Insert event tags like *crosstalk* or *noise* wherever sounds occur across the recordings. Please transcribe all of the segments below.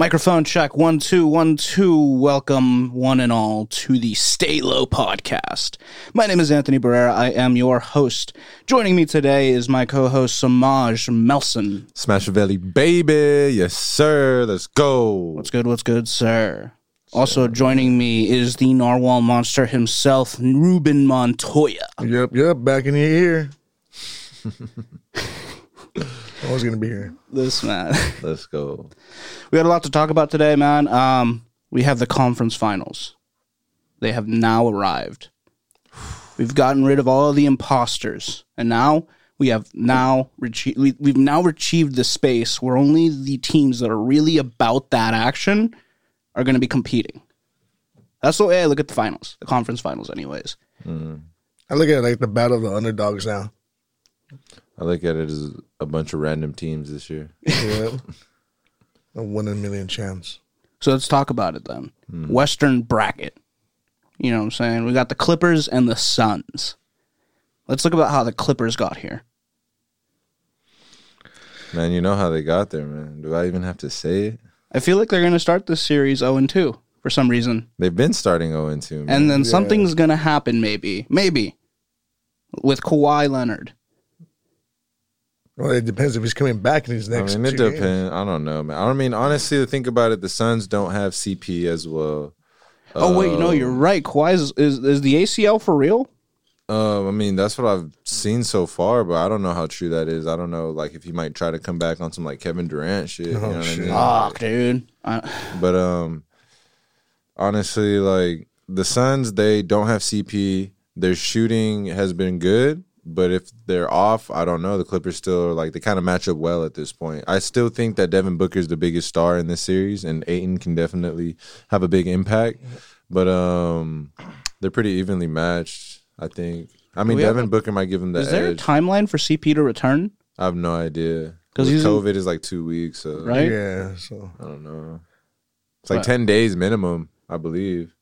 Microphone check one two one two. Welcome one and all to the Stay Low podcast. My name is Anthony Barrera. I am your host. Joining me today is my co-host Samaj Melson. Smash Valley, baby. Yes, sir. Let's go. What's good? What's good, sir? Also joining me is the Narwhal monster himself, Ruben Montoya. Yep, yep, back in your ear. *laughs* I was gonna be here. This man. *laughs* Let's go. We had a lot to talk about today, man. Um, we have the conference finals. They have now arrived. We've gotten rid of all of the imposters, and now we have now rechi- we, we've now achieved the space where only the teams that are really about that action are going to be competing. That's the way I look at the finals, the conference finals, anyways. I look at it like the battle of the underdogs now. I look at it as a bunch of random teams this year. Yeah. *laughs* a one in a million chance. So let's talk about it then. Hmm. Western bracket. You know what I'm saying? We got the Clippers and the Suns. Let's look about how the Clippers got here. Man, you know how they got there, man. Do I even have to say it? I feel like they're going to start this series 0 2 for some reason. They've been starting 0 2. Man. And then something's going to happen, maybe. Maybe. With Kawhi Leonard. Well, it depends if he's coming back in these I next. mean, it two games. depends. I don't know, man. I mean, honestly, to think about it, the Suns don't have CP as well. Oh, wait, no, you're right. Kawhi is, is, is the ACL for real? Um, I mean, that's what I've seen so far, but I don't know how true that is. I don't know, like, if he might try to come back on some like Kevin Durant shit. you know what shit. I mean? Fuck, dude. I, But um honestly, like the Suns, they don't have CP. Their shooting has been good, but if they're off, I don't know. The Clippers still are like they kind of match up well at this point. I still think that Devin Booker is the biggest star in this series, and Ayton can definitely have a big impact. But um they're pretty evenly matched, I think. I mean, we have Devin Booker might give him the is there a timeline for CP to return? I have no idea. Because COVID is like two weeks, so Right? Yeah. So I don't know. It's like But- ten days minimum, I believe.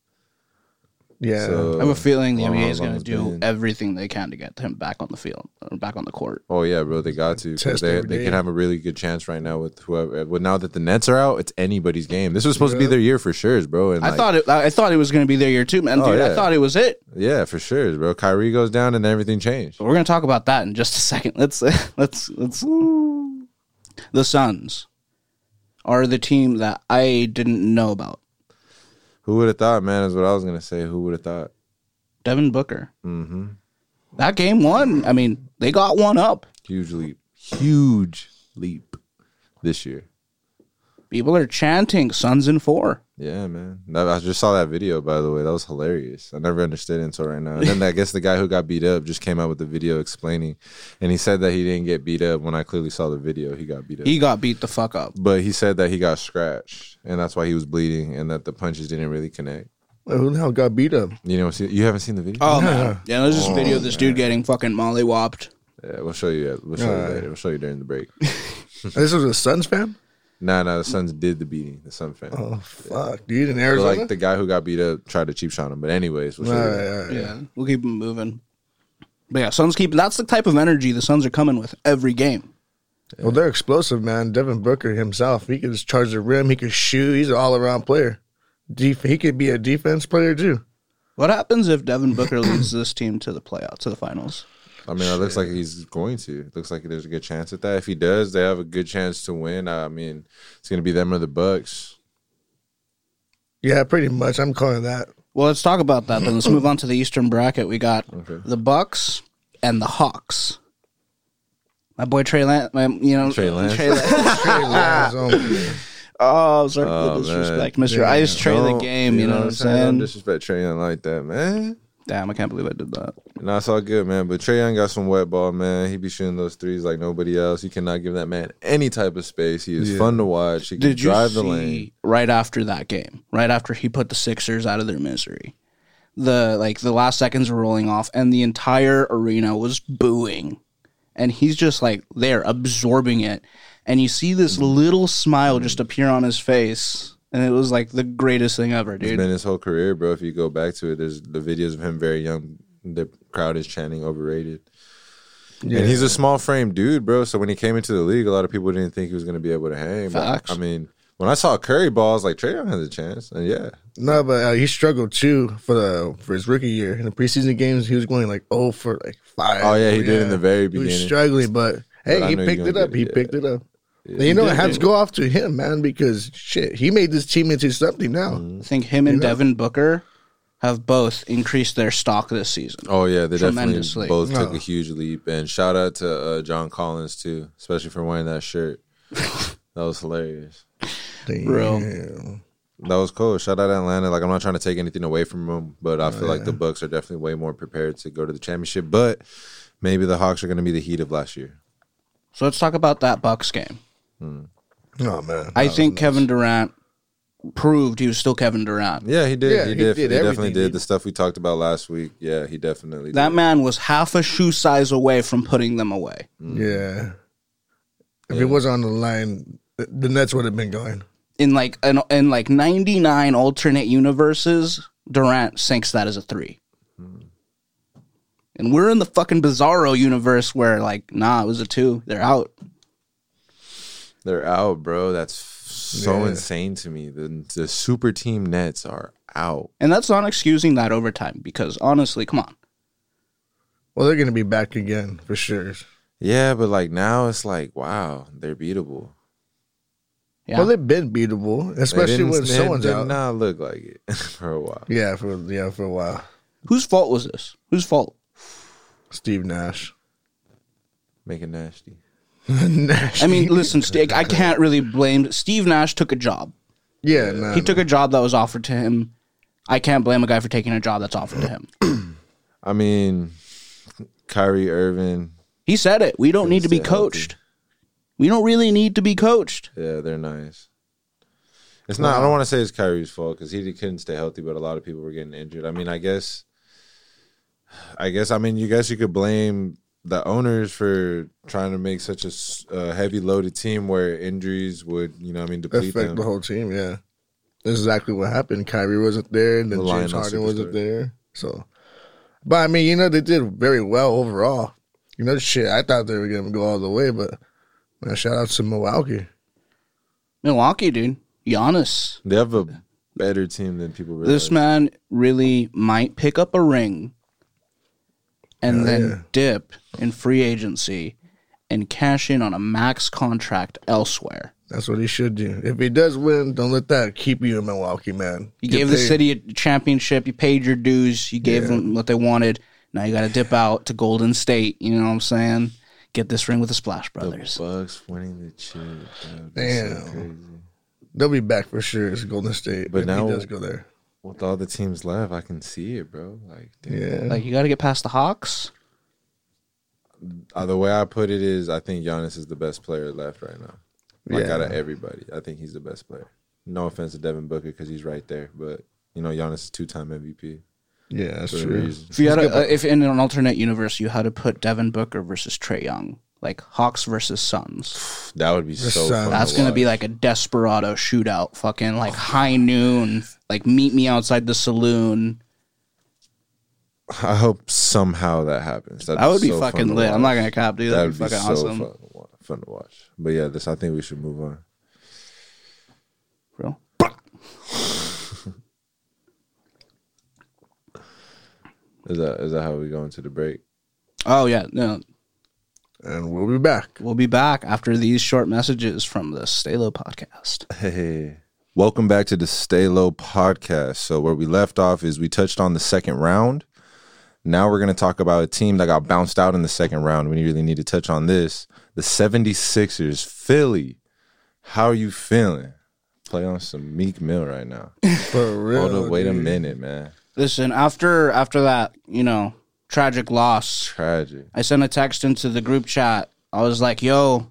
Yeah. So, I have a feeling the NBA is going to do been. everything they can to get him back on the field, or back on the court. Oh yeah, bro, they got to. They, they can have a really good chance right now with whoever. Eh, well, now that the Nets are out, it's anybody's game. This was supposed to be their year for sure, bro. And I like, thought it. I thought it was going to be their year too, man. Oh, Dude, I thought it was it. yeah, for sure, bro. Kyrie goes down and everything changed. But we're gonna talk about that in just a second. *laughs* Let's let's let's. *laughs* The Suns are the team that I didn't know about. Who would have thought, man? Is what I was gonna say. Who would have thought? Devin Booker. Mm-hmm. That game one. I mean, they got one up. Huge leap, huge leap this year. People are chanting Suns in four. Yeah, man. I just saw that video, by the way. That was hilarious. I never understood it until right now. And then I guess the guy who got beat up just came out with the video explaining, and he said that he didn't get beat up. When I clearly saw the video, he got beat up. He got beat the fuck up. But he said that he got scratched, and that's why he was bleeding, and that the punches didn't really connect. Who the hell got beat up? You know, you haven't seen the video? Oh man, yeah. There's this video of this dude oh, getting fucking mollywopped. Yeah, we'll show you. We'll show you Alright. later. We'll show you during the break. *laughs* this was a Suns fan. Nah, nah, the Suns did the beating. The Sun fan. Oh fuck, dude! In But, Arizona. like the guy who got beat up tried to cheap shot him. But anyways, we'll show you. Right, that. right, right. Yeah, we'll keep him moving. But yeah, Suns keep. That's the type of energy the Suns are coming with every game. Well, they're explosive, man. Devin Booker himself, he could just charge the rim. He could shoot. He's an all-around player. Def- he could be a defense player too. What happens if Devin Booker leads this team to the playoff to the finals? I mean, it looks like he's going to. It looks like there's a good chance at that. If he does, they have a good chance to win. I mean, it's going to be them or the Bucks. Yeah, pretty much. I'm calling that. Well, let's talk about that. Then let's move on to the Eastern bracket. We got Okay. the Bucks and the Hawks. My boy Trey Lance, my, you know Trey Lance. Trey Lance. *laughs* Trey Lance, oh, oh, sorry for Oh, the disrespect, man. Mister. I just Trey the game. You, know, what I'm Don't saying? disrespect Trey like that, man. Damn, I can't believe I did that. No, it's all good, man. But Trae Young got some wet ball, man. He be shooting those threes like nobody else. You cannot give that man any type of space. He is Yeah. fun to watch. He can Did you drive see the lane. right after that game? Right after he put the Sixers out of their misery, the like the last seconds were rolling off, and the entire arena was booing, and he's just like there absorbing it, and you see this mm. little smile mm. just appear on his face, and it was like the greatest thing ever, It's dude. been his whole career, bro. If you go back to it, there's the videos of him very young. The crowd is chanting overrated. Yeah. And he's a small frame dude, bro. So when he came into the league, a lot of people didn't think he was going to be able to hang. But, Facts. I mean, When I saw Curry balls, like Trae Young has a chance, and yeah, No, but uh, he struggled too for the for his rookie year in the preseason games. He was going like oh for like five. Oh, yeah, he did in the very beginning. He was struggling, but hey, But he picked you're it up. get He it, picked yeah. it up. Yeah, And you know, did, it has to go off to him, man, because shit, he made this team into something now. Mm-hmm. I think him and You know? Devin Booker have both increased their stock this season. Oh yeah, they definitely both took No. a huge leap. And shout out to uh, John Collins too, especially for wearing that shirt. *laughs* that was hilarious. Real. Damn. That was cool. Shout out Atlanta. Like I'm not trying to take anything away from them, but I feel like the Bucks are definitely way more prepared to go to the championship. But maybe the Hawks are going to be the heat of last year. So let's talk about that Bucks game. Oh man, I think was Kevin Durant proved he was still Kevin Durant. Yeah, he did. Yeah, he, he did. did He definitely did the stuff we talked about last week. Yeah, he definitely. That did. man was half a shoe size away from putting them away. nice. Yeah. If Yeah. it was on the line, the- the Nets would have been going. In like in, in like 99 alternate universes, Durant sinks that as a 3. Hmm. And we're in the fucking bizarro universe where like nah, it was a 2. They're out. They're out, bro. That's so Yeah. insane to me. The the super team Nets are out. And that's not excusing that overtime because honestly, come on. Well, they're gonna be back again for sure. Yeah, but like now it's like wow, they're beatable. Yeah. Well, they've been beatable, especially when they someone's did out. not look like it *laughs* for a while. Yeah, for yeah for a while. Whose fault was this? Whose fault? Steve Nash. Make it nasty. Nash. I mean, *laughs* listen, St- I can't really blame Steve Nash took a job. yeah, nah, He took a job that was offered to him. I can't blame a guy for taking a job that's offered to him. *clears throat* I mean, Kyrie Irving. He said it. We don't need to be Stay healthy. coached. We don't really need to be coached. Yeah, they're nice. It's not. I don't want to say it's Kyrie's fault because he couldn't stay healthy, but a lot of people were getting injured. I mean, I guess. I guess. I mean, you guess you could blame the owners for trying to make such a uh, heavy loaded team where injuries would, you know, I mean, deplete affect them. the whole team. Yeah, that's exactly what happened. Kyrie wasn't there, and then The James Lionel Harden wasn't there. So, but I mean, you know, they did very well overall. You know, shit, I thought they were gonna go all the way, but man, shout out to Milwaukee. Milwaukee, dude. Giannis. They have a better team than people realize. This man really might pick up a ring and Hell then yeah. dip in free agency and cash in on a max contract elsewhere. That's what he should do. If he does win, don't let that keep you in Milwaukee, man. You Get gave the city a championship. You paid your dues. You gave Yeah. them what they wanted. Now you got to dip out to Golden State. You know what I'm saying? Get this ring with the Splash the Brothers. Bucks winning the chip. That would be Damn. so crazy. They'll be back for sure. It's Golden State, But if now- he does go there. With all the teams left, I can see it, bro. Like, damn. Yeah, Like you got to get past the Hawks. Uh, the way I put it is, I think Giannis is the best player left right now. Like Yeah. out of everybody, I think he's the best player. No offense to Devin Booker because he's right there, but you know Giannis is two time MVP yeah, that's true. If you had a, uh, if in an alternate universe you had to put Devin Booker versus Trae Young, like Hawks versus Suns, That would be The so. Fun that's to gonna be like a desperado shootout. Fucking like high noon. Like meet me outside the saloon. I hope somehow that happens. That'd That would be so fun fucking lit. I'm not gonna cop, dude. That That'd be be fucking so awesome. fun, to fun to watch. But yeah, this I think we should move on. Real. Is that is that how we go into the break? Oh yeah, no. And we'll be back. We'll be back after these short messages from the Stay Low podcast. Hey, welcome back to the Stay Low podcast. So where we left off is we touched on the second round. Now we're going to talk about a team that got bounced out in the second round. We really need to touch on this. The 76ers, Philly. How are you feeling? Play on some Meek Mill right now. *laughs* For real. Hold up, wait a minute, man. Listen, after after that, you know, tragic loss, Tragic. I sent a text into the group chat. I was like, "Yo,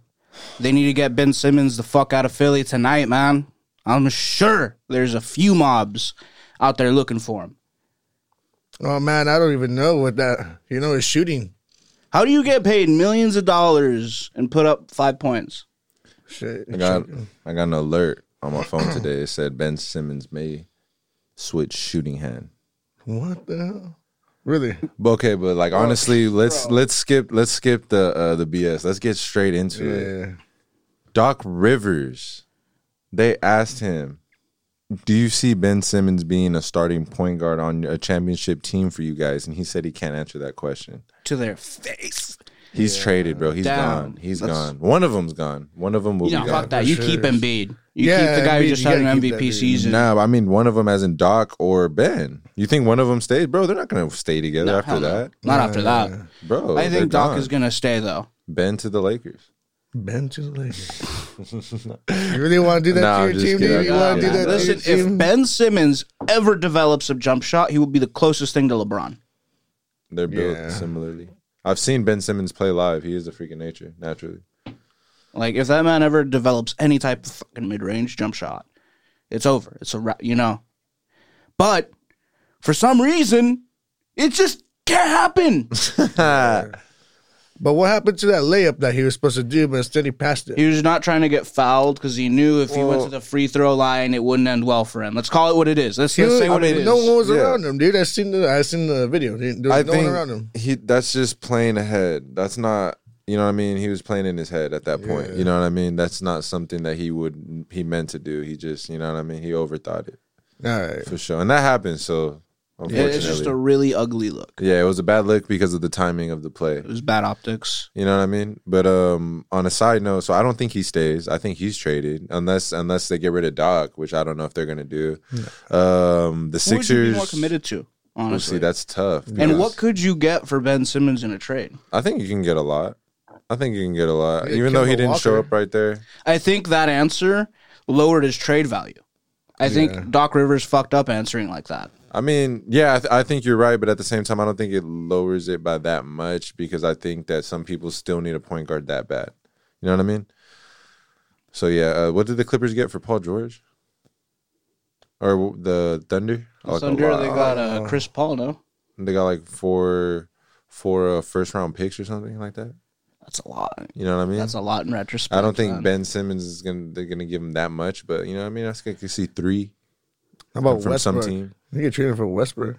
they need to get Ben Simmons the fuck out of Philly tonight, man. I'm sure there's a few mobs out there looking for him. Oh man, I don't even know what that. You know, is shooting. How do you get paid millions of dollars and put up five points? Shit. I got I got an alert on my phone *clears throat* today. It said Ben Simmons may switch shooting hand. What the hell? Really? But okay, but like honestly, let's let's skip let's skip the uh, the BS. Let's get straight into it. Doc Rivers, They asked him, "Do you see Ben Simmons being a starting point guard on a championship team for you guys?" And he said he can't answer that question. To their face. He's traded, bro. He's Down. gone. He's That's- gone. One of them's gone. One of them will You know, be gone. fuck that. You sure. keep Embiid. You Yeah, keep the guy who just had an MVP season. No, I mean one of them as in Doc or Ben. You think one of them stays, bro? They're not gonna stay together No, after hell no. that, Not after that. bro. I think Doc gone. is gonna stay though. Ben to the Lakers. Ben to the Lakers. *laughs* you really want to do that Nah, to your just team, kidding. dude? You Nah, want to do that Listen, to your if team? Ben Simmons ever develops a jump shot, he will be the closest thing to LeBron. They're built Yeah. similarly. I've seen Ben Simmons play live. He is a freak of nature, naturally. Like if that man ever develops any type of fucking mid range jump shot, it's over. It's a ra- you know. But for some reason, it just can't happen. *laughs* *laughs* But what happened to that layup that he was supposed to do, but instead he passed it? he was not trying to get fouled because he knew if he went to the free throw line, it wouldn't end well for him. Let's call it what it is. Let's, He let's was- say what I it mean, is. no one was Yeah. around him, dude. I seen the I seen the video. There was I no think one around him. he that's just playing ahead. That's not you know what I mean. He was playing in his head at that point. Yeah. You know what I mean. That's not something that he would he meant to do. He just you know what I mean. He overthought it All right. for sure, and that happened. So It- unfortunately, it's just a really ugly look. yeah, it was a bad look because of the timing of the play. It was bad optics. You know what I mean? But um, on a side note, so I don't think he stays. I think he's traded unless unless they get rid of Doc, which I don't know if they're gonna do. Um, the Who would you Sixers. be more committed to? We'll Honestly, see, that's tough. and what could you get for Ben Simmons in a trade? I think you can get a lot. I think you can get a lot, Yeah, even though he didn't show up right there. I think that answer lowered his trade value. I think Doc Rivers fucked up answering like that. I mean, yeah, I, th- I think you're right, but at the same time, I don't think it lowers it by that much because I think that some people still need a point guard that bad. You know what I mean? So yeah, uh, what did the Clippers get for Paul George? Or the Thunder? Like a Thunder, lot. they got uh, Chris Paul, no? They got like four, four uh, first round picks or something like that. That's a lot. You know what I mean? That's a lot in retrospect. I don't think man. Ben Simmons is gonna they're gonna give him that much, but you know what I mean. I think I could see three How about from Westbrook? some team. He get traded for Westbrook.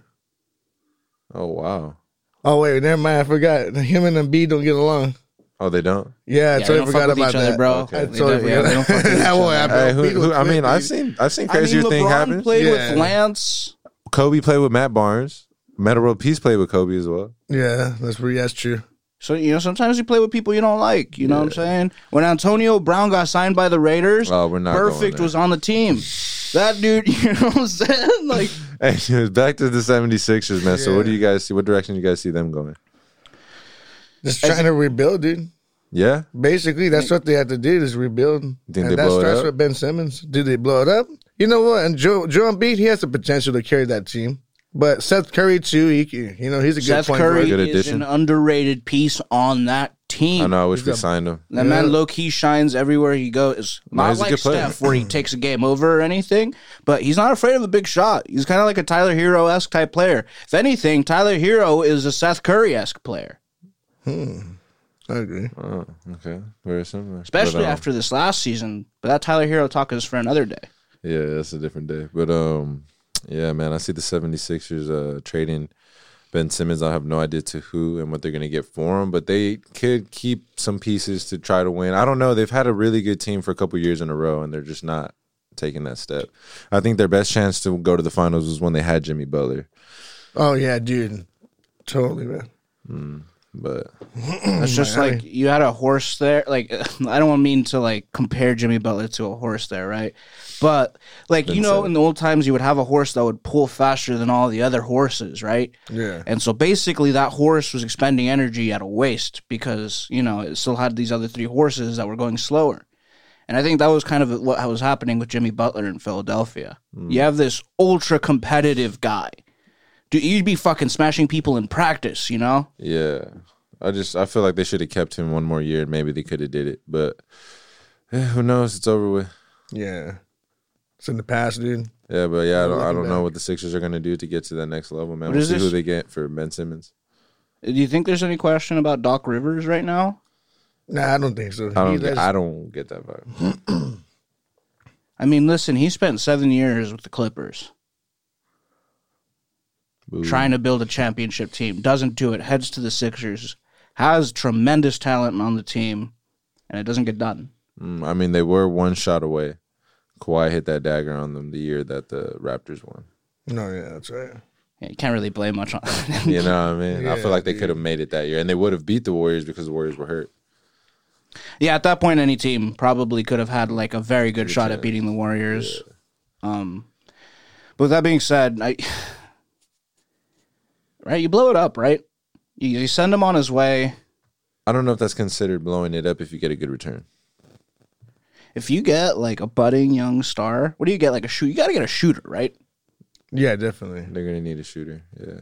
Oh wow. Oh wait, never mind. I forgot. Him and Embiid don't get along. Oh, they don't. Yeah, I Yeah, they totally don't forgot fuck with about each other, that. bro. Okay. I totally don't- yeah, they don't fuck forgot. *laughs* That won't happen. Hey, who, who, I mean, I've seen I've seen I mean, crazier thing happen. played Yeah. with Lance. Kobe played with Matt Barnes. Metta World Peace played with Kobe as well. Yeah, that's pretty. That's true. So you know, sometimes you play with people you don't like. You know what I'm saying? When Antonio Brown got signed by the Raiders, Oh, we're not Burfict was on the team. That dude, *laughs* you know what I'm saying? Like, Hey, *laughs* back to the 76ers, man. So what do you guys see? What direction do you guys see them going? Just trying to rebuild, dude. Yeah, Basically, that's what they have to do is rebuild. think and they that blow it starts up? with Ben Simmons. Do they blow it up? You know what? And Joe Joe Embiid, he has the potential to carry that team. But Seth Curry too, he you know he's a good Seth point Curry guard. Good is addition. an underrated piece on that team. I know. I wish we He's a- signed him. That Yeah. man low key shines everywhere he goes. No, Not he's a like good player. Steph, where he *clears throat* takes a game over or anything, but he's not afraid of a big shot. He's kind of like a Tyler Herro esque type player. If anything, Tyler Herro is a Seth Curry esque player, Hmm. I agree. Oh, okay. Very similar. especially But, um, after this last season. But that Tyler Herro talk is for another day. Yeah, that's a different day. But um yeah, man, I see the 76ers uh trading Ben Simmons. I have no idea to who and what they're going to get for him, but they could keep some pieces to try to win. I don't know. They've had a really good team for a couple years in a row and they're just not taking that step. I think their best chance to go to the finals was when they had Jimmy Butler. Oh yeah, dude. Totally, man. Hmm. But *clears throat* It's just my like you had a horse there. Like *laughs* I don't mean to like compare Jimmy Butler to a horse there, right? But like you know, in the old times, you would have a horse that would pull faster than all the other horses, right? Yeah. And so basically, that horse was expending energy at a waste because you know it still had these other three horses that were going slower. And I think that was kind of what was happening with Jimmy Butler in Philadelphia. Hmm. You have this ultra competitive guy. Dude, you'd be fucking smashing people in practice, you know? yeah, I just I feel like they should have kept him one more year and maybe they could have did it, but eh, who knows? It's over with. Yeah. It's in the past, dude. Yeah, but yeah, I don't, I don't know what the Sixers are going to do to get to that next level, man. What We'll is see who they get for Ben Simmons. Do you think there's any question about Doc Rivers right now? Nah, I don't think so. I don't, get, I don't get that vibe. *clears throat* I mean, listen, he spent seven years with the Clippers Boo. trying to build a championship team. Doesn't do it. Heads to the Sixers. Has tremendous talent on the team, and it doesn't get done. Mm, I mean, they were one shot away. Kawhi hit that dagger on them the year that the Raptors won. No, yeah, that's right. Yeah, you can't really blame much on. *laughs* them. You know what I mean? I feel like they could have made it that year, and they would have beat the Warriors because the Warriors were hurt. yeah, at that point, any team probably could have had like a very good Good shot at beating the Warriors. Um, but with that being said, I right, you blow it up, right? You, you send him on his way. I don't know if that's considered blowing it up if you get a good return. If you get like a budding young star, what do you get? Like a shoot? You got to get a shooter, right? Yeah, definitely. They're gonna need a shooter. Yeah,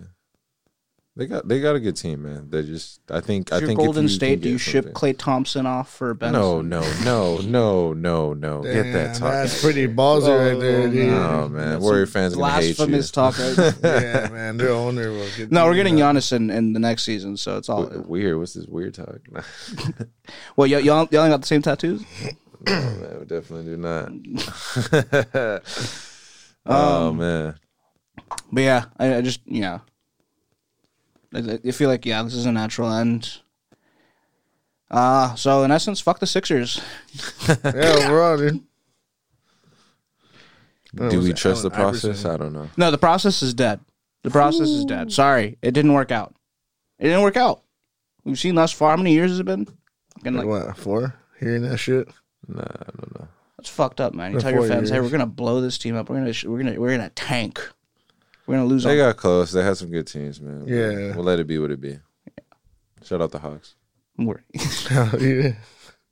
they got they got a good team, man. They just I think I If you're think if Golden you State. Do you get ship something- Klay Thompson off for Ben? No, no, no, no, no, no. *laughs* Get that talk. That's pretty ballsy right there, dude. Oh man, Warrior fans are gonna hate you. Blasphemous talk. Right? *laughs* *laughs* yeah, man. Their owner will get. no, we're getting up. Giannis in, in the next season, so it's all. W- Weird. What's this weird talk? Well, y- y'all y'all got the same tattoos. man, we definitely do not. oh Um, man, But yeah, I, I just yeah, I, I feel like yeah, this is a natural end. Uh so in essence, fuck the Sixers. *laughs* Yeah, overall, dude. Oh, do we it trust the process? Iverson? I don't know. No, the process is dead. The process is dead. Sorry, it didn't work out. It didn't work out. We've seen thus far. How many years has it been? Fucking Like, like what? Four? Hearing that shit? Nah, I don't know. that's fucked up, man. You tell your four fans, hey, we're gonna blow this team up. We're gonna we're gonna we're gonna tank. We're gonna lose. They All- got close. They had some good teams, man. Yeah. we'll let it be what it be. Shout out the Hawks. we're- *laughs* *laughs* yeah.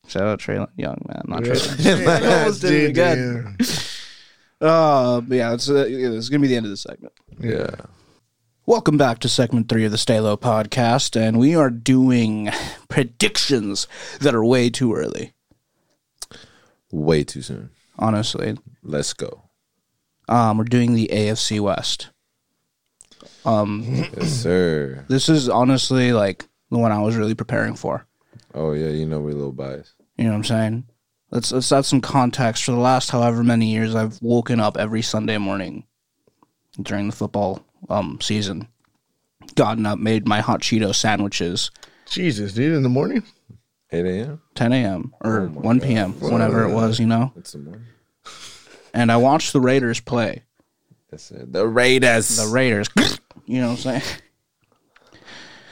Shout out Traylon Young, man. Not Yeah. Traylon. I almost did it Dude, again. *laughs* Uh, but yeah, it's uh, yeah, it's gonna be the end of the segment. Yeah. Welcome back to segment three of the Stay Low podcast, and we are doing predictions that are way too early. Way too soon. Honestly, Let's go. um, we're doing the AFC West. Um, Yes, sir. this is honestly like the one I was really preparing for. Oh yeah, you know we're a little biased. You know what I'm saying? Let's let's add some context. For the last however many years, I've woken up every Sunday morning during the football um season, gotten up, made my hot Cheeto sandwiches, Jesus, dude, in the morning? 8 a.m. 10 a.m. or Oh my 1 God. p.m. whenever it was, you know. It's the morning. And I watched the Raiders play. That's it. The Raiders. The Raiders, *laughs* you know what I'm saying?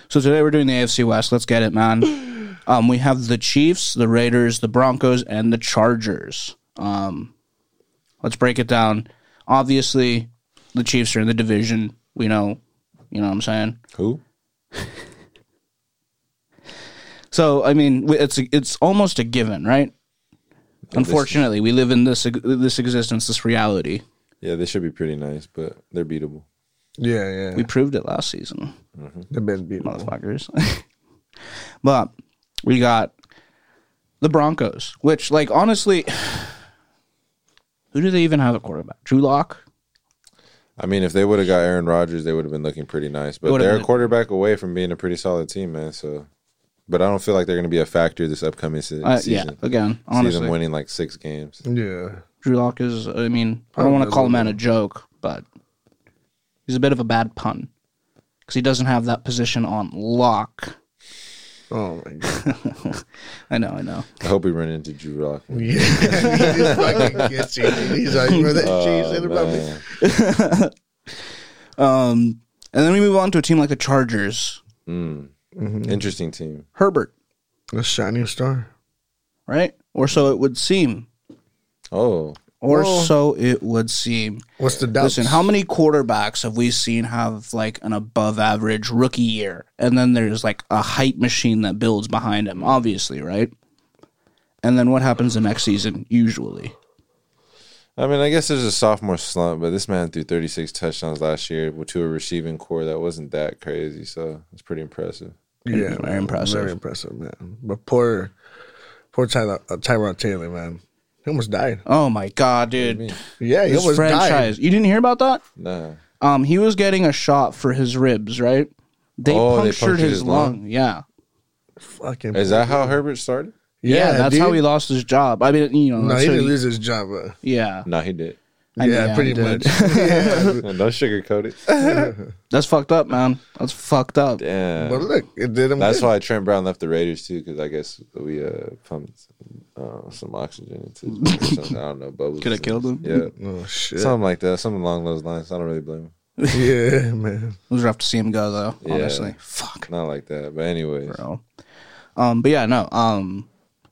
So today we're doing the AFC West. Let's get it, man. Um, we have the Chiefs, the Raiders, the Broncos, and the Chargers. Um, let's break it down. Obviously, the Chiefs are in the division. We know, you know what I'm saying. Who? *laughs* So I mean, it's it's almost a given, right? Unfortunately, we live in this this existence, this reality. Yeah, they should be pretty nice, but they're beatable. Yeah, yeah. We proved it last season, They've been beat. motherfuckers. *laughs* but we got the Broncos, which, like, honestly, *sighs* who do they even have at quarterback? Drew Lock. I mean, if they would have got Aaron Rodgers, they would have been looking pretty nice. But they're been- a quarterback away from being a pretty solid team, man. So, but I don't feel like they're going to be a factor this upcoming se- Uh, season. yeah, again, See honestly, them winning like six games. Yeah. Drew Lock is. I mean, I don't want to call him man a joke, but he's a bit of a bad pun because he doesn't have that position on lock. Oh my god. *laughs* I know, I know. I hope we run into Drew Lock. *laughs* Yeah. he just fucking gets you. dude. He's like, remember that Oh, cheese in the man. *laughs* Um, and then we move on to a team like the Chargers. Mm. Mm-hmm. Interesting team. Herbert, A shining star. right? Or so it would seem. Oh, Or Well- so it would seem. What's the doubt? Listen, how many quarterbacks have we seen have like an above average rookie year? And then there's like a hype machine that builds behind him, obviously, right? And then what happens the next season, usually? I mean, I guess there's a sophomore slump, but this man threw 36 touchdowns last year to a receiving corps that wasn't that crazy. So it's pretty impressive. Yeah, Very man. impressive. Very impressive, man. But poor, poor Tyler, uh, Tyrod Taylor, man. He almost died. Oh my god, What do you dude. Yeah, he This almost franchise. died. You didn't hear about that? Nah. Um, he was getting a shot for his ribs, right? They Oh, they punctured, punctured his, his lung. lung? Yeah. Fucking. Is that how Herbert started? Yeah, that's dude. how he lost his job. I mean, you know, No, that's he how didn't he- lose his job. But yeah. Nah, he did. I knew yeah, I pretty did. much. *laughs* yeah. Don't sugarcoat it. *laughs* That's fucked up, man. That's fucked up. Damn. But look, it did him. That's good. why Trent Brown left the Raiders too, because I guess we uh pumped uh, some oxygen into his body or something. I don't know, bubbles. Could have killed him. Yeah, *laughs* Oh shit. something like that, something along those lines. I don't really blame him. *laughs* yeah, man. It was rough to see him go, though. Yeah. Honestly, fuck, Not like that, but anyways, bro. Um, but yeah, no. Um,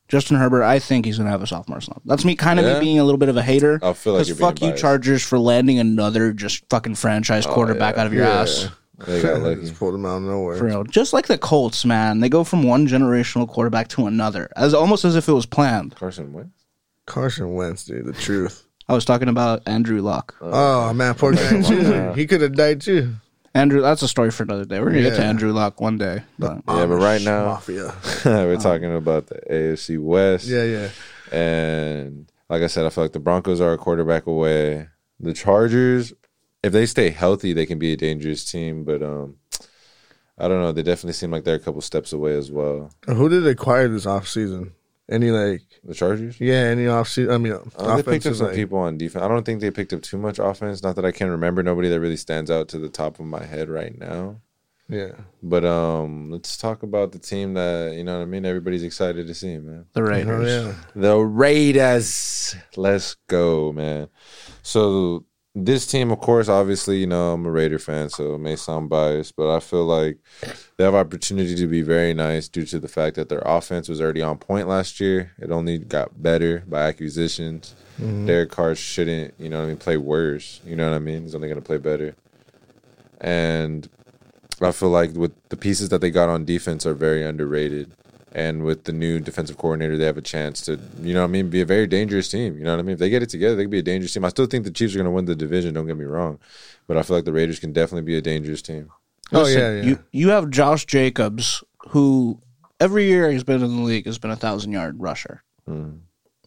Justin Herbert, I think he's gonna have a sophomore slump. That's me, kind of Yeah? me being a little bit of a hater. I feel like you're being fuck you, biased. Chargers, for landing another just fucking franchise quarterback yeah. out of your Yeah. ass. They got *laughs* lucky. Just pulled him out of nowhere. For real. Just like the Colts, man. They go from one generational quarterback to another, as almost as if it was planned. Carson Wentz. Carson Wentz, dude. The truth. I was talking about Andrew Luck. Oh, oh man, poor guy too. *laughs* He could have died too. Andrew, that's a story for another day. We're gonna get to Yeah. Andrew Luck one day. But Yeah, but right now- mafia. *laughs* We're talking about the AFC West. Yeah, yeah. And like I said, I feel like the Broncos are a quarterback away. The Chargers, if they stay healthy, they can be a dangerous team. But um, I don't know. They definitely seem like they're a couple steps away as well. Who did they acquire this offseason? Any like The Chargers. yeah, any offseason? I mean, Uh, they picked up some like people on defense. I don't think they picked up too much offense. Not that I can remember. Nobody that really stands out to the top of my head right now. yeah. But um, let's talk about the team that you know what I mean. Everybody's excited to see, man. the Oh Raiders. yeah. The Raiders. Let's go, man. So this team, of course, obviously, you know, I'm a Raider fan, so it may sound biased, but I feel like they have opportunity to be very nice due to the fact that their offense was already on point last year. It only got better by acquisitions. Mm-hmm. Derek Carr shouldn't, you know what I mean, play worse. You know what I mean? He's only gonna play better. And I feel like with the pieces that they got on defense are very underrated. And with the new defensive coordinator, they have a chance to, you know what I mean, be a very dangerous team. You know what I mean? If they get it together, they could be a dangerous team. I still think the Chiefs are going to win the division, don't get me wrong. But I feel like the Raiders can definitely be a dangerous team. Oh yeah, yeah. You you have Josh Jacobs, who every year he's been in the league has been a thousand yard rusher. Mm.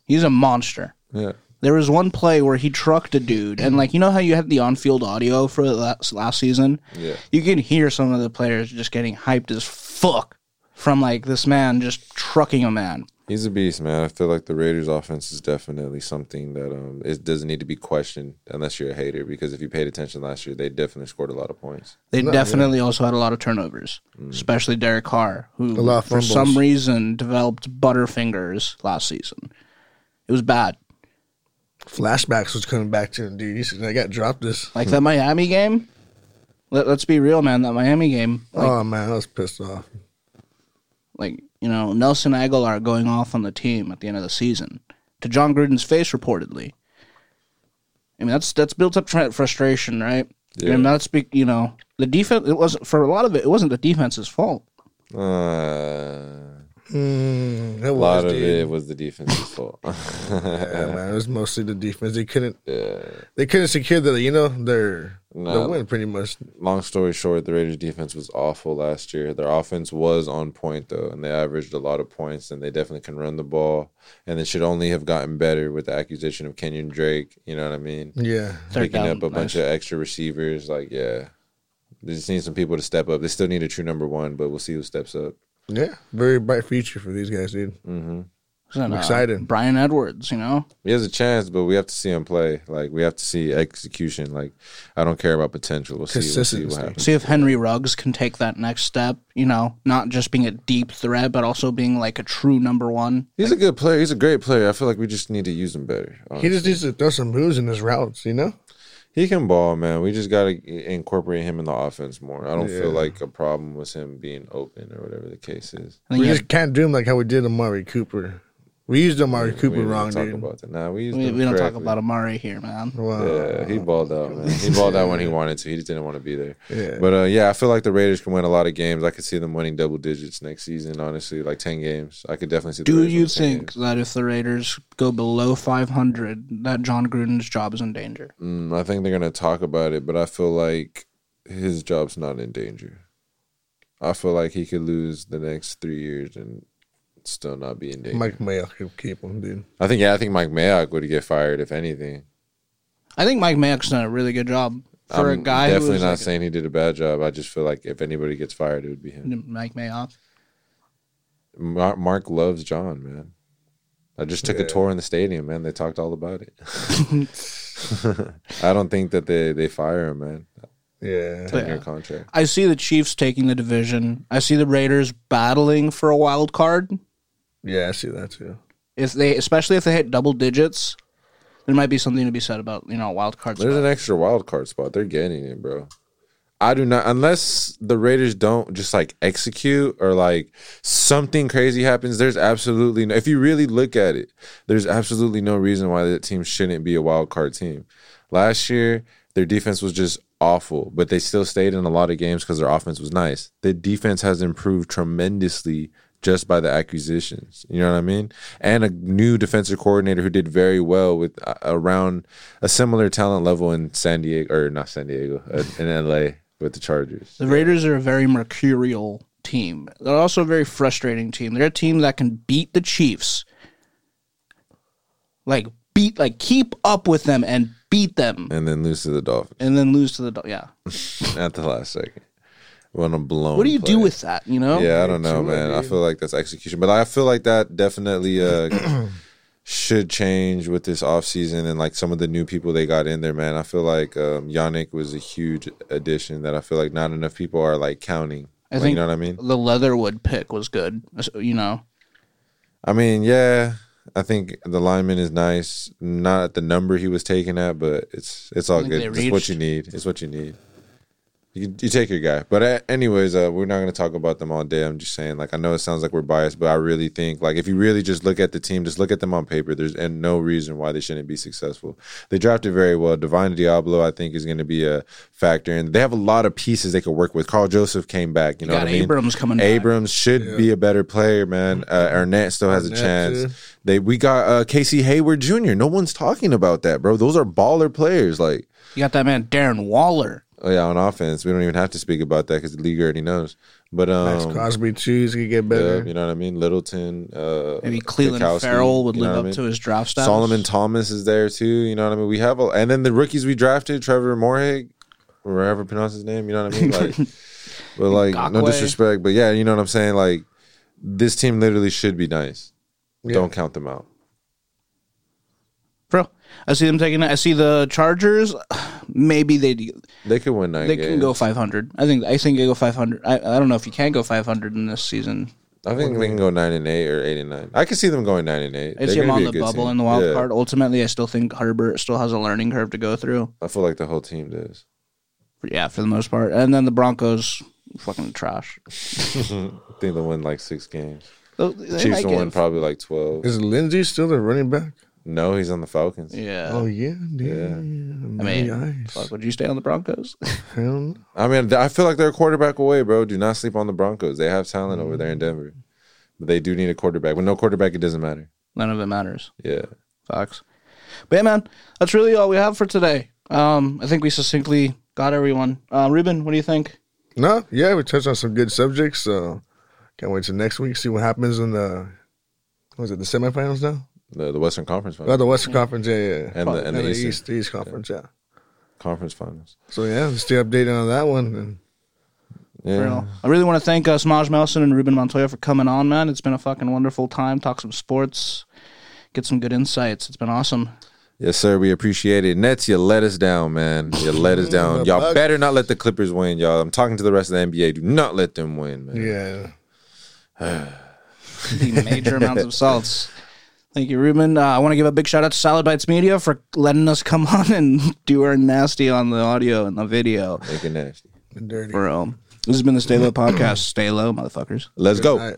He's a monster. Yeah. There was one play where he trucked a dude, and like you know how you had the on field audio for last, last season. Yeah. You can hear some of the players just getting hyped as fuck from like this man just trucking a man. He's a beast, man. I feel like the Raiders' offense is definitely something that um it doesn't need to be questioned unless you're a hater. Because if you paid attention last year, they definitely scored a lot of points. They No, definitely also had a lot of turnovers, especially Derek Carr, who A lot of for fumbles. some reason developed butterfingers last season. It was bad. Flashbacks was coming back to him, dude. He said, "I got dropped this." Like that Miami game. Let, let's be real, man. That Miami game, like, oh man, I was pissed off. Like you know Nelson Agholor going off on the team at the end of the season to Jon Gruden's face, reportedly. I mean, that's that's built up tra- frustration, right? Yeah. And that's be you know the defense. It wasn't for a lot of it. It wasn't the defense's fault. Uh, Mm, it a was, lot of dude. it was the defense's fault. *laughs* Yeah, man, it was mostly the defense. They couldn't, yeah. they couldn't secure the, you know, their No. the win pretty much. Long story short, the Raiders defense was awful last year. Their offense was on point though, and they averaged a lot of points, and they definitely can run the ball. And they should only have gotten better with the acquisition of Kenyan Drake. You know what I mean? Yeah, Third Picking down, up a bunch of extra receivers. Like, yeah, they just need some people to step up. They still need a true number one, but we'll see who steps up. Yeah, very bright future for these guys, dude. hmm I'm excited. Bryan Edwards, you know, He has a chance, but we have to see him play. Like, we have to see execution. Like, I don't care about potential. We'll see. We'll see what Consistency. happens. see if Henry Ruggs can take that next step. You know, not just being a deep threat, but also being like a true number one. He's a good player. He's a great player. I feel like we just need to use him better. He just needs to throw some moves in his routes, you know. He can ball, man. We just got to incorporate him in the offense more. I don't feel like a problem with him being open or whatever the case is. We you just can't do him like how we did Amari Cooper. We used Amari Cooper we wrong, talk dude. about that. Nah, we, used we, we don't talk about Amari here, man. Wow. Yeah, he balled out, man. He *laughs* balled out when he wanted to. He just didn't want to be there. Yeah. But uh, yeah, I feel like the Raiders can win a lot of games. I could see them winning double digits next season. Honestly, like ten games. I could definitely see. Do Raiders you think games. that if the Raiders go below 500, that Jon Gruden's job is in danger? Mm, I think they're gonna talk about it, but I feel like his job's not in danger. I feel like he could lose the next three years and still not be in danger. Mike Mayock could keep him, dude. I think yeah, I think Mike Mayock would get fired if anything. I think Mike Mayock's done a really good job for I'm a guy who definitely not like saying he did a bad job. I just feel like if anybody gets fired, it would be him. Mike Mayock. Mark, Mark loves John, man. I just took a tour in the stadium, man. They talked all about it. *laughs* *laughs* I don't think that they they fire him, man. Yeah. Ten year Yeah. contract. I see the Chiefs taking the division. I see the Raiders battling for a wild card. Yeah, I see that too. If they, especially if they hit double digits, there might be something to be said about you know a wild card. There's spot. an extra wild card spot. They're getting it, bro. I do not unless the Raiders don't just like execute or like something crazy happens. There's absolutely no. If you really look at it, there's absolutely no reason why that team shouldn't be a wild card team. Last year, their defense was just awful, but they still stayed in a lot of games because their offense was nice. The defense has improved tremendously just by the acquisitions. You know what I mean? And a new defensive coordinator who did very well with uh, around a similar talent level in San Diego or not San Diego uh, in LA with the Chargers. The Raiders are a very mercurial team. They're also a very frustrating team. They're a team that can beat the Chiefs, like beat, like keep up with them and beat them, And then lose to the Dolphins and then lose to the Dol- yeah. *laughs* at the last second. When a blown. What do you do with that? You know? Yeah, I don't know, True, man. I feel like that's execution, but I feel like that definitely uh, *clears throat* should change with this offseason and like some of the new people they got in there, man. I feel like um, Yannick was a huge addition that I feel like not enough people are like counting. I Like, think you know what I mean? the Leatherwood pick was good. You know, I mean, yeah, I think the lineman is nice. Not at the number he was taken at, but it's it's all good. they It's what you need. It's what you need. You, you take your guy, but uh, anyways, uh, we're not going to talk about them all day. I'm just saying, like, I know it sounds like we're biased, but I really think, like, if you really just look at the team, just look at them on paper. There's and no reason why they shouldn't be successful. They drafted very well. Divine Deablo, I think, is going to be a factor, and they have a lot of pieces they could work with. Karl Joseph came back. You know got what I mean? Abrams coming. back. Abrams should be a better player, man. Uh, Arnette still has a chance. too. They we got uh, Casey Hayward Jr. No one's talking about that, bro. Those are baller players. Like, You got that man Darren Waller. Oh yeah, on offense, we don't even have to speak about that because the league already knows. But Max um, Crosby too. He's gonna get yeah, better. you know what I mean. Littleton, uh, Maybe Cleveland Gurkowski, Ferrell would you know live what up I mean? to his draft status. Solomon Thomas is there too. You know what I mean. We have, a, and then the rookies we drafted, Trevor Moehrig, or whatever pronounce his name. You know what I mean? Like, *laughs* but like, no disrespect, but yeah, you know what I'm saying. Like, this team literally should be nice. Yeah. Don't count them out. Bro, I see them taking it. I see the Chargers. *sighs* Maybe they They could win nine they games. can go 500. I think I think they go 500. I, I don't know if you can go 500 in this season. I think they can go nine and eight or eight and nine. I can see them going nine and eight. I They're see them on be the a good bubble team. in the wild Yeah. card. Ultimately, I still think Herbert still has a learning curve to go through. I feel like the whole team does. Yeah, for the most part. And then the Broncos, fucking trash. I *laughs* think they'll win like six games. They- they Chiefs will win probably like twelve. Is Lindsey still the running back? No, he's on the Falcons. Yeah. Oh yeah, Yeah. damn. I mean, Nice. fuck, would you stay on the Broncos? *laughs* Hell no. I mean, I feel like they're a quarterback away, bro. Do not sleep on the Broncos. They have talent over there in Denver. But they do need a quarterback. With no quarterback, it doesn't matter. None of it matters. Yeah. Fox. But yeah, man, that's really all we have for today. Um, I think we succinctly got everyone. Uh, Ruben, what do you think? No, yeah, we touched on some good subjects. So can't wait till next week see what happens in the what was it the semifinals now? The, the Western Conference Oh, Finals. the Western Conference, yeah, yeah, And the- and the Eastern. East, East Conference, yeah. Conference Finals. So yeah, stay updated on that one. And Yeah. Real. I really want to thank uh, Smaj Melson and Ruben Montoya for coming on, man. It's been a fucking wonderful time. Talk some sports, get some good insights. It's been awesome. Yes, sir. We appreciate it. Nets, you let us down, man. You let us *laughs* down. Y'all Bucks. better not let the Clippers win, y'all. I'm talking to the rest of the NBA. Do not let them win, man. yeah, *sighs* *sighs* The major amounts of *laughs* salts. Thank you, Ruben. Uh, I want to give a big shout out to Salad Bites Media for letting us come *laughs* on and do our nasty on the audio and the video. Make it nasty. dirty. Bro, this has been the Stay Low podcast. Stay low, motherfuckers. Let's go. All right.